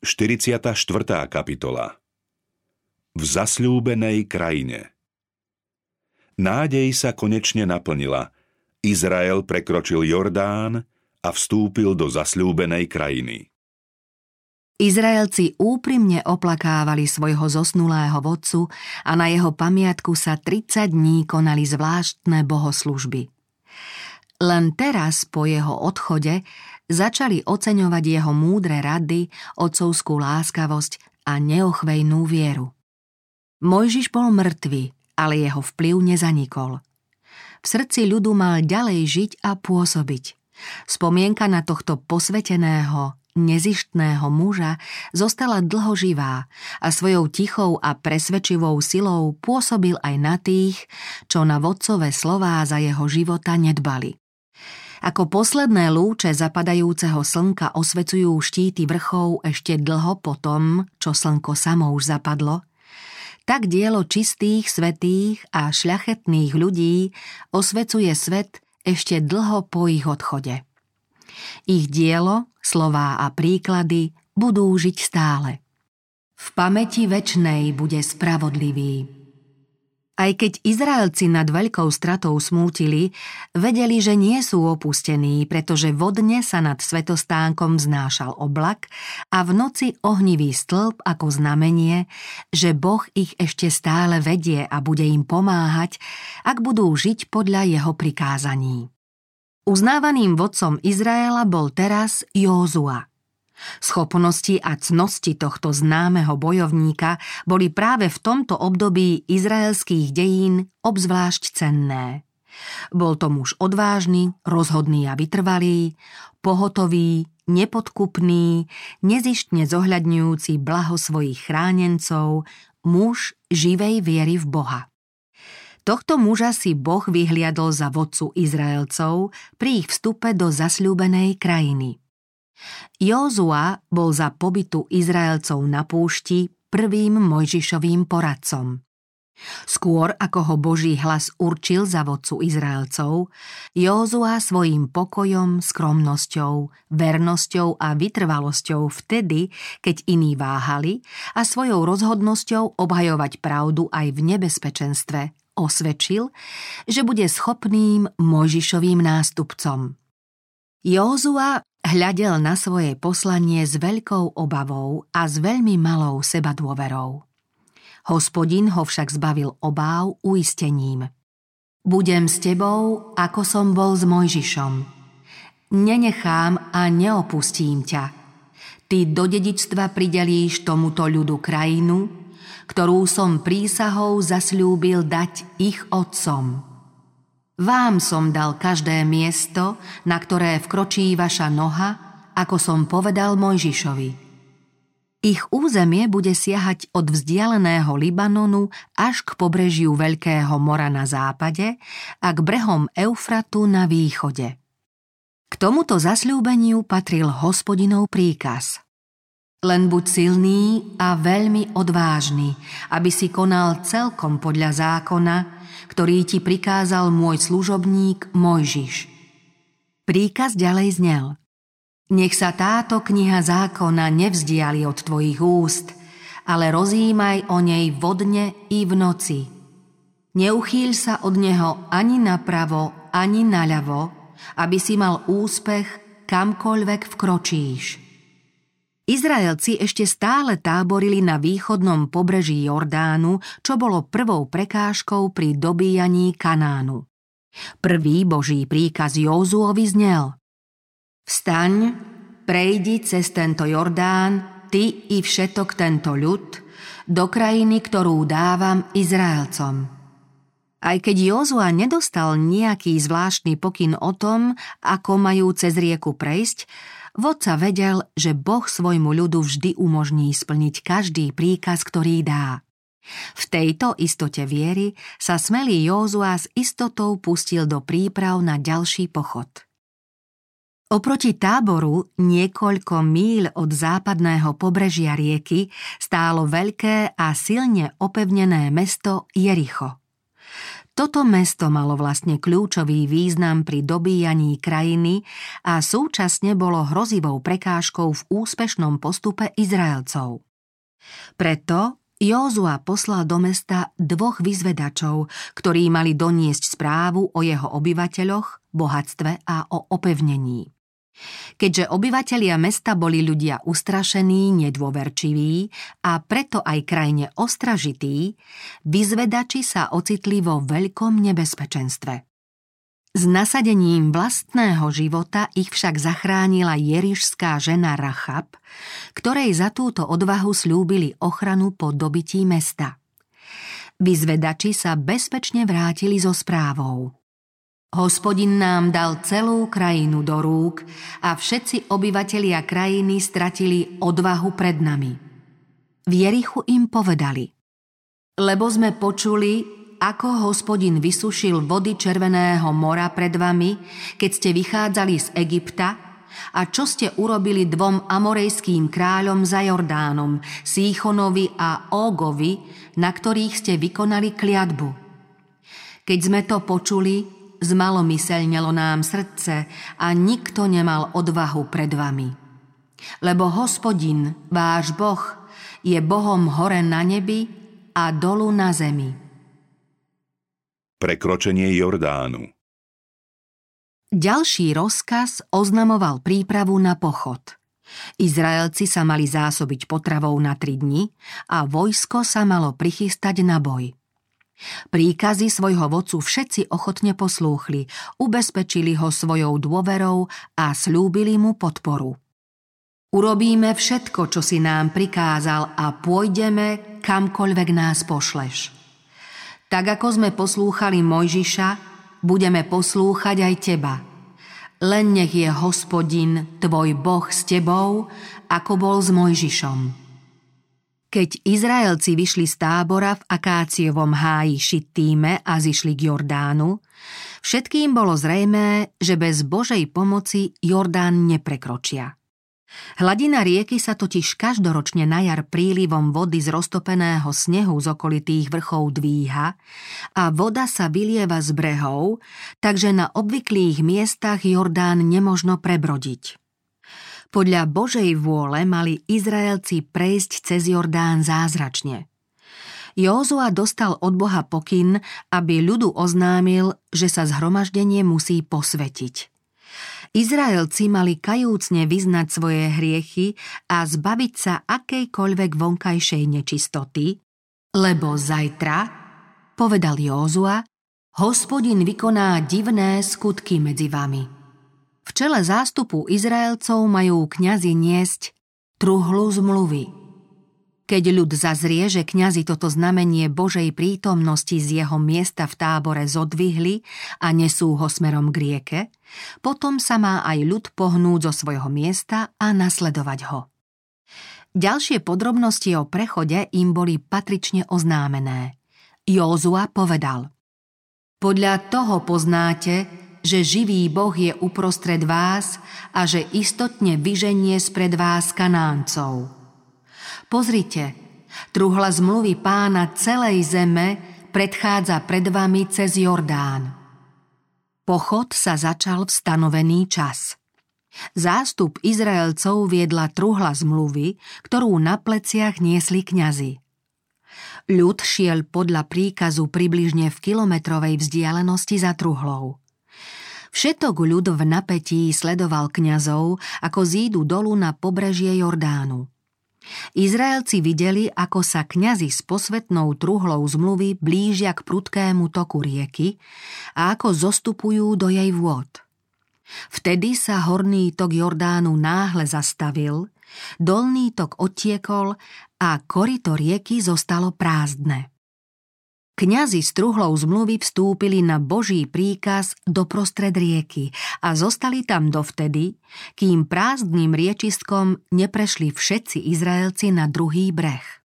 44. kapitola V zasľúbenej krajine Nádej sa konečne naplnila. Izrael prekročil Jordán a vstúpil do zasľúbenej krajiny. Izraelci úprimne oplakávali svojho zosnulého vodcu a na jeho pamiatku sa 30 dní konali zvláštne bohoslužby. Len teraz po jeho odchode začali oceňovať jeho múdre rady, otcovskú láskavosť a neochvejnú vieru. Mojžiš bol mŕtvy, ale jeho vplyv nezanikol. V srdci ľudu mal ďalej žiť a pôsobiť. Spomienka na tohto posveteného, nezištného muža zostala dlho živá a svojou tichou a presvedčivou silou pôsobil aj na tých, čo na vodcové slová za jeho života nedbali. Ako posledné lúče zapadajúceho slnka osvecujú štíty vrchov ešte dlho po tom, čo slnko samo už zapadlo, tak dielo čistých, svetých a šľachetných ľudí osvecuje svet ešte dlho po ich odchode. Ich dielo, slová a príklady budú žiť stále. V pamäti väčnej bude spravodlivý. Aj keď Izraelci nad veľkou stratou smútili, vedeli, že nie sú opustení, pretože vodne sa nad svetostánkom vznášal oblak a v noci ohnivý stĺp ako znamenie, že Boh ich ešte stále vedie a bude im pomáhať, ak budú žiť podľa jeho prikázaní. Uznávaným vodcom Izraela bol teraz Józua – Schopnosti a cnosti tohto známeho bojovníka boli práve v tomto období izraelských dejín obzvlášť cenné. Bol to muž odvážny, rozhodný a vytrvalý, pohotový, nepodkupný, nezištne zohľadňujúci blaho svojich chránencov, muž živej viery v Boha. Tohto muža si Boh vyhliadol za vodcu Izraelcov pri ich vstupe do zasľúbenej krajiny. Józua bol za pobytu Izraelcov na púšti prvým Mojžišovým poradcom. Skôr ako ho Boží hlas určil za vodcu Izraelcov, Józua svojim pokojom, skromnosťou, vernosťou a vytrvalosťou vtedy, keď iní váhali a svojou rozhodnosťou obhajovať pravdu aj v nebezpečenstve osvedčil, že bude schopným Mojžišovým nástupcom. Józua hľadel na svoje poslanie s veľkou obavou a s veľmi malou sebadôverou. Hospodin ho však zbavil obáv uistením. Budem s tebou, ako som bol s Mojžišom. Nenechám a neopustím ťa. Ty do dedičstva pridelíš tomuto ľudu krajinu, ktorú som prísahou zasľúbil dať ich otcom. Vám som dal každé miesto, na ktoré vkročí vaša noha, ako som povedal Mojžišovi. Ich územie bude siahať od vzdialeného Libanonu až k pobrežiu Veľkého mora na západe a k brehom Eufratu na východe. K tomuto zasľúbeniu patril hospodinov príkaz – len buď silný a veľmi odvážny, aby si konal celkom podľa zákona, ktorý ti prikázal môj služobník Mojžiš. Príkaz ďalej znel. Nech sa táto kniha zákona nevzdiali od tvojich úst, ale rozímaj o nej vodne i v noci. Neuchýľ sa od neho ani napravo, ani naľavo, aby si mal úspech kamkoľvek vkročíš. Izraelci ešte stále táborili na východnom pobreží Jordánu, čo bolo prvou prekážkou pri dobíjaní Kanánu. Prvý boží príkaz Józuovi znel Vstaň, prejdi cez tento Jordán, ty i všetok tento ľud, do krajiny, ktorú dávam Izraelcom. Aj keď Jozua nedostal nejaký zvláštny pokyn o tom, ako majú cez rieku prejsť, Vodca vedel, že Boh svojmu ľudu vždy umožní splniť každý príkaz, ktorý dá. V tejto istote viery sa smelý Józua s istotou pustil do príprav na ďalší pochod. Oproti táboru, niekoľko míľ od západného pobrežia rieky, stálo veľké a silne opevnené mesto Jericho. Toto mesto malo vlastne kľúčový význam pri dobíjaní krajiny a súčasne bolo hrozivou prekážkou v úspešnom postupe Izraelcov. Preto Józua poslal do mesta dvoch vyzvedačov, ktorí mali doniesť správu o jeho obyvateľoch, bohatstve a o opevnení. Keďže obyvatelia mesta boli ľudia ustrašení, nedôverčiví a preto aj krajine ostražití, vyzvedači sa ocitli vo veľkom nebezpečenstve. S nasadením vlastného života ich však zachránila jerišská žena Rachab, ktorej za túto odvahu slúbili ochranu po dobití mesta. Vyzvedači sa bezpečne vrátili so správou – Hospodin nám dal celú krajinu do rúk a všetci obyvatelia krajiny stratili odvahu pred nami. V Jerichu im povedali, lebo sme počuli, ako hospodin vysušil vody Červeného mora pred vami, keď ste vychádzali z Egypta a čo ste urobili dvom amorejským kráľom za Jordánom, Síchonovi a Ógovi, na ktorých ste vykonali kliatbu. Keď sme to počuli, zmalomyselnelo nám srdce a nikto nemal odvahu pred vami. Lebo hospodin, váš Boh, je Bohom hore na nebi a dolu na zemi. Prekročenie Jordánu Ďalší rozkaz oznamoval prípravu na pochod. Izraelci sa mali zásobiť potravou na tri dni a vojsko sa malo prichystať na boj. Príkazy svojho vodcu všetci ochotne poslúchli, ubezpečili ho svojou dôverou a slúbili mu podporu. Urobíme všetko, čo si nám prikázal a pôjdeme, kamkoľvek nás pošleš. Tak ako sme poslúchali Mojžiša, budeme poslúchať aj teba. Len nech je hospodin, tvoj Boh s tebou, ako bol s Mojžišom. Keď Izraelci vyšli z tábora v Akáciovom háji Šittíme a zišli k Jordánu, všetkým bolo zrejmé, že bez Božej pomoci Jordán neprekročia. Hladina rieky sa totiž každoročne na jar prílivom vody z roztopeného snehu z okolitých vrchov dvíha a voda sa vylieva z brehov, takže na obvyklých miestach Jordán nemožno prebrodiť. Podľa Božej vôle mali Izraelci prejsť cez Jordán zázračne. Józua dostal od Boha pokyn, aby ľudu oznámil, že sa zhromaždenie musí posvetiť. Izraelci mali kajúcne vyznať svoje hriechy a zbaviť sa akejkoľvek vonkajšej nečistoty, lebo zajtra, povedal Józua, hospodin vykoná divné skutky medzi vami. V čele zástupu Izraelcov majú kňazi niesť truhlu zmluvy. Keď ľud zazrie, že kňazi toto znamenie Božej prítomnosti z jeho miesta v tábore zodvihli a nesú ho smerom k rieke, potom sa má aj ľud pohnúť zo svojho miesta a nasledovať ho. Ďalšie podrobnosti o prechode im boli patrične oznámené. Józua povedal Podľa toho poznáte, že živý Boh je uprostred vás a že istotne vyženie spred vás kanáncov. Pozrite, truhla zmluvy pána celej zeme predchádza pred vami cez Jordán. Pochod sa začal v stanovený čas. Zástup Izraelcov viedla truhla zmluvy, ktorú na pleciach niesli kňazi. Ľud šiel podľa príkazu približne v kilometrovej vzdialenosti za truhlou. Všetok ľud v napätí sledoval kňazov, ako zídu dolu na pobrežie Jordánu. Izraelci videli, ako sa kňazi s posvetnou truhlou zmluvy blížia k prudkému toku rieky a ako zostupujú do jej vôd. Vtedy sa horný tok Jordánu náhle zastavil, dolný tok odtiekol a korito rieky zostalo prázdne. Kňazi s truhlou zmluvy vstúpili na Boží príkaz do prostred rieky a zostali tam dovtedy, kým prázdnym riečistkom neprešli všetci Izraelci na druhý breh.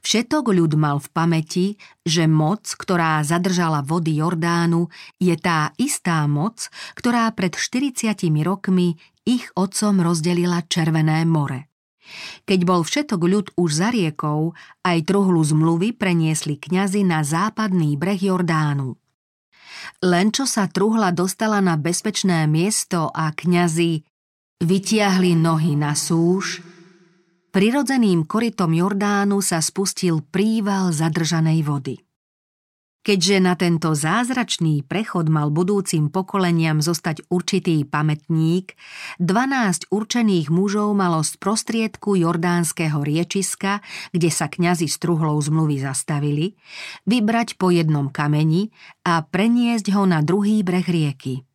Všetok ľud mal v pamäti, že moc, ktorá zadržala vody Jordánu, je tá istá moc, ktorá pred 40 rokmi ich otcom rozdelila Červené more. Keď bol všetok ľud už za riekou, aj truhlu zmluvy preniesli kňazi na západný breh Jordánu. Len čo sa truhla dostala na bezpečné miesto a kňazi vytiahli nohy na súž, prirodzeným korytom Jordánu sa spustil príval zadržanej vody. Keďže na tento zázračný prechod mal budúcim pokoleniam zostať určitý pamätník, 12 určených mužov malo z prostriedku jordánskeho riečiska, kde sa kňazi s truhlou zmluvy zastavili, vybrať po jednom kameni a preniesť ho na druhý breh rieky.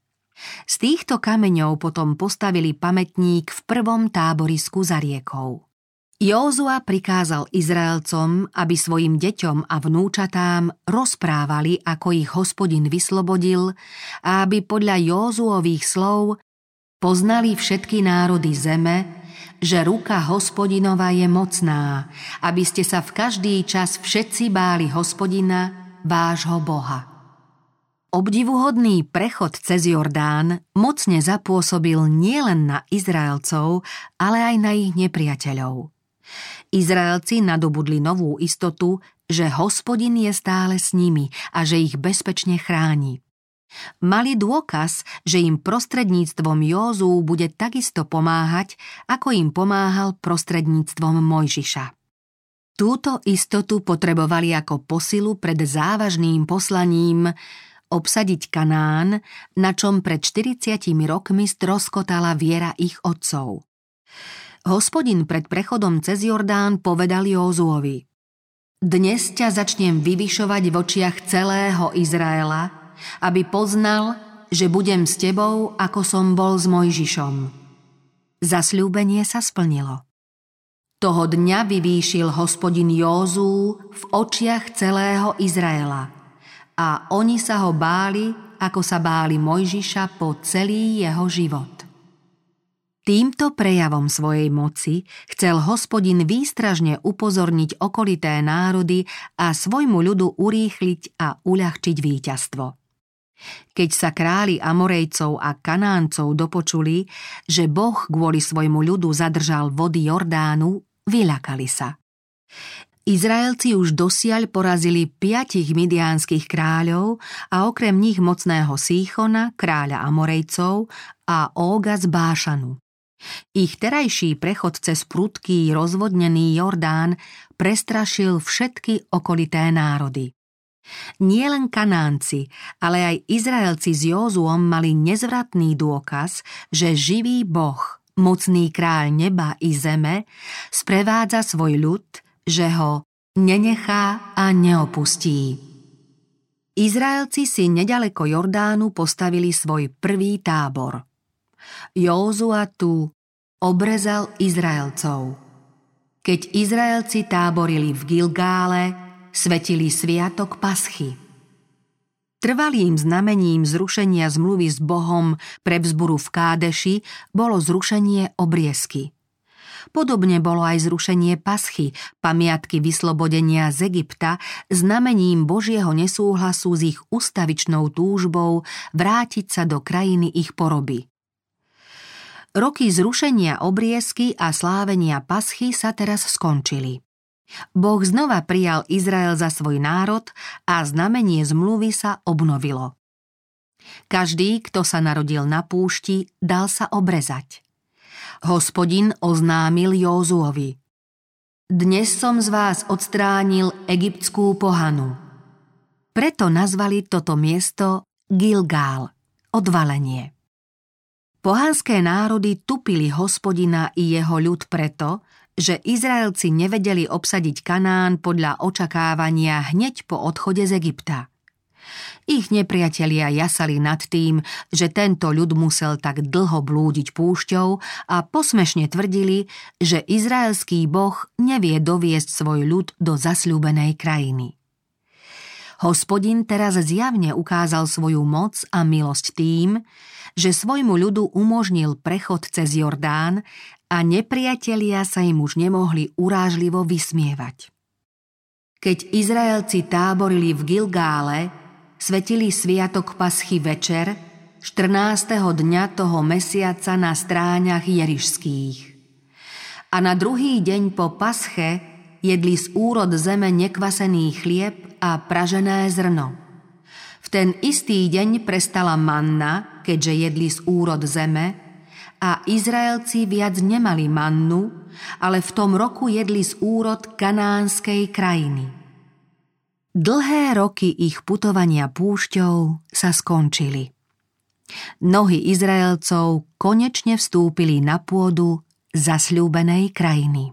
Z týchto kameňov potom postavili pamätník v prvom táborisku za riekou. Józua prikázal Izraelcom, aby svojim deťom a vnúčatám rozprávali, ako ich hospodin vyslobodil a aby podľa Józuových slov poznali všetky národy zeme, že ruka hospodinova je mocná, aby ste sa v každý čas všetci báli hospodina, vášho Boha. Obdivuhodný prechod cez Jordán mocne zapôsobil nielen na Izraelcov, ale aj na ich nepriateľov. Izraelci nadobudli novú istotu, že hospodin je stále s nimi a že ich bezpečne chráni. Mali dôkaz, že im prostredníctvom Józú bude takisto pomáhať, ako im pomáhal prostredníctvom Mojžiša. Túto istotu potrebovali ako posilu pred závažným poslaním obsadiť Kanán, na čom pred 40 rokmi stroskotala viera ich otcov. Hospodin pred prechodom cez Jordán povedal Józuovi Dnes ťa začnem vyvyšovať v očiach celého Izraela, aby poznal, že budem s tebou, ako som bol s Mojžišom. Zasľúbenie sa splnilo. Toho dňa vyvýšil hospodin Józú v očiach celého Izraela a oni sa ho báli, ako sa báli Mojžiša po celý jeho život. Týmto prejavom svojej moci chcel hospodin výstražne upozorniť okolité národy a svojmu ľudu urýchliť a uľahčiť víťazstvo. Keď sa králi Amorejcov a Kanáncov dopočuli, že Boh kvôli svojmu ľudu zadržal vody Jordánu, vyľakali sa. Izraelci už dosiaľ porazili piatich midiánskych kráľov a okrem nich mocného Síchona, kráľa Amorejcov a Óga z Bášanu. Ich terajší prechod cez prudký, rozvodnený Jordán prestrašil všetky okolité národy. Nie len Kanánci, ale aj Izraelci s Józuom mali nezvratný dôkaz, že živý Boh, mocný kráľ neba i zeme, sprevádza svoj ľud, že ho nenechá a neopustí. Izraelci si nedaleko Jordánu postavili svoj prvý tábor – Józua tu obrezal Izraelcov. Keď Izraelci táborili v Gilgále, svetili sviatok Paschy. Trvalým znamením zrušenia zmluvy s Bohom pre vzburu v Kádeši bolo zrušenie obriezky. Podobne bolo aj zrušenie paschy, pamiatky vyslobodenia z Egypta, znamením Božieho nesúhlasu s ich ustavičnou túžbou vrátiť sa do krajiny ich poroby. Roky zrušenia obriezky a slávenia paschy sa teraz skončili. Boh znova prijal Izrael za svoj národ a znamenie zmluvy sa obnovilo. Každý, kto sa narodil na púšti, dal sa obrezať. Hospodin oznámil Józuovi. Dnes som z vás odstránil egyptskú pohanu. Preto nazvali toto miesto Gilgál, odvalenie. Pohanské národy tupili hospodina i jeho ľud preto, že Izraelci nevedeli obsadiť Kanán podľa očakávania hneď po odchode z Egypta. Ich nepriatelia jasali nad tým, že tento ľud musel tak dlho blúdiť púšťou a posmešne tvrdili, že izraelský boh nevie doviesť svoj ľud do zasľúbenej krajiny. Hospodin teraz zjavne ukázal svoju moc a milosť tým, že svojmu ľudu umožnil prechod cez Jordán a nepriatelia sa im už nemohli urážlivo vysmievať. Keď Izraelci táborili v Gilgále, svetili sviatok paschy večer, 14. dňa toho mesiaca na stráňach jerišských. A na druhý deň po pasche jedli z úrod zeme nekvasený chlieb a pražené zrno. V ten istý deň prestala manna, keďže jedli z úrod zeme, a Izraelci viac nemali mannu, ale v tom roku jedli z úrod kanánskej krajiny. Dlhé roky ich putovania púšťou sa skončili. Nohy Izraelcov konečne vstúpili na pôdu zasľúbenej krajiny.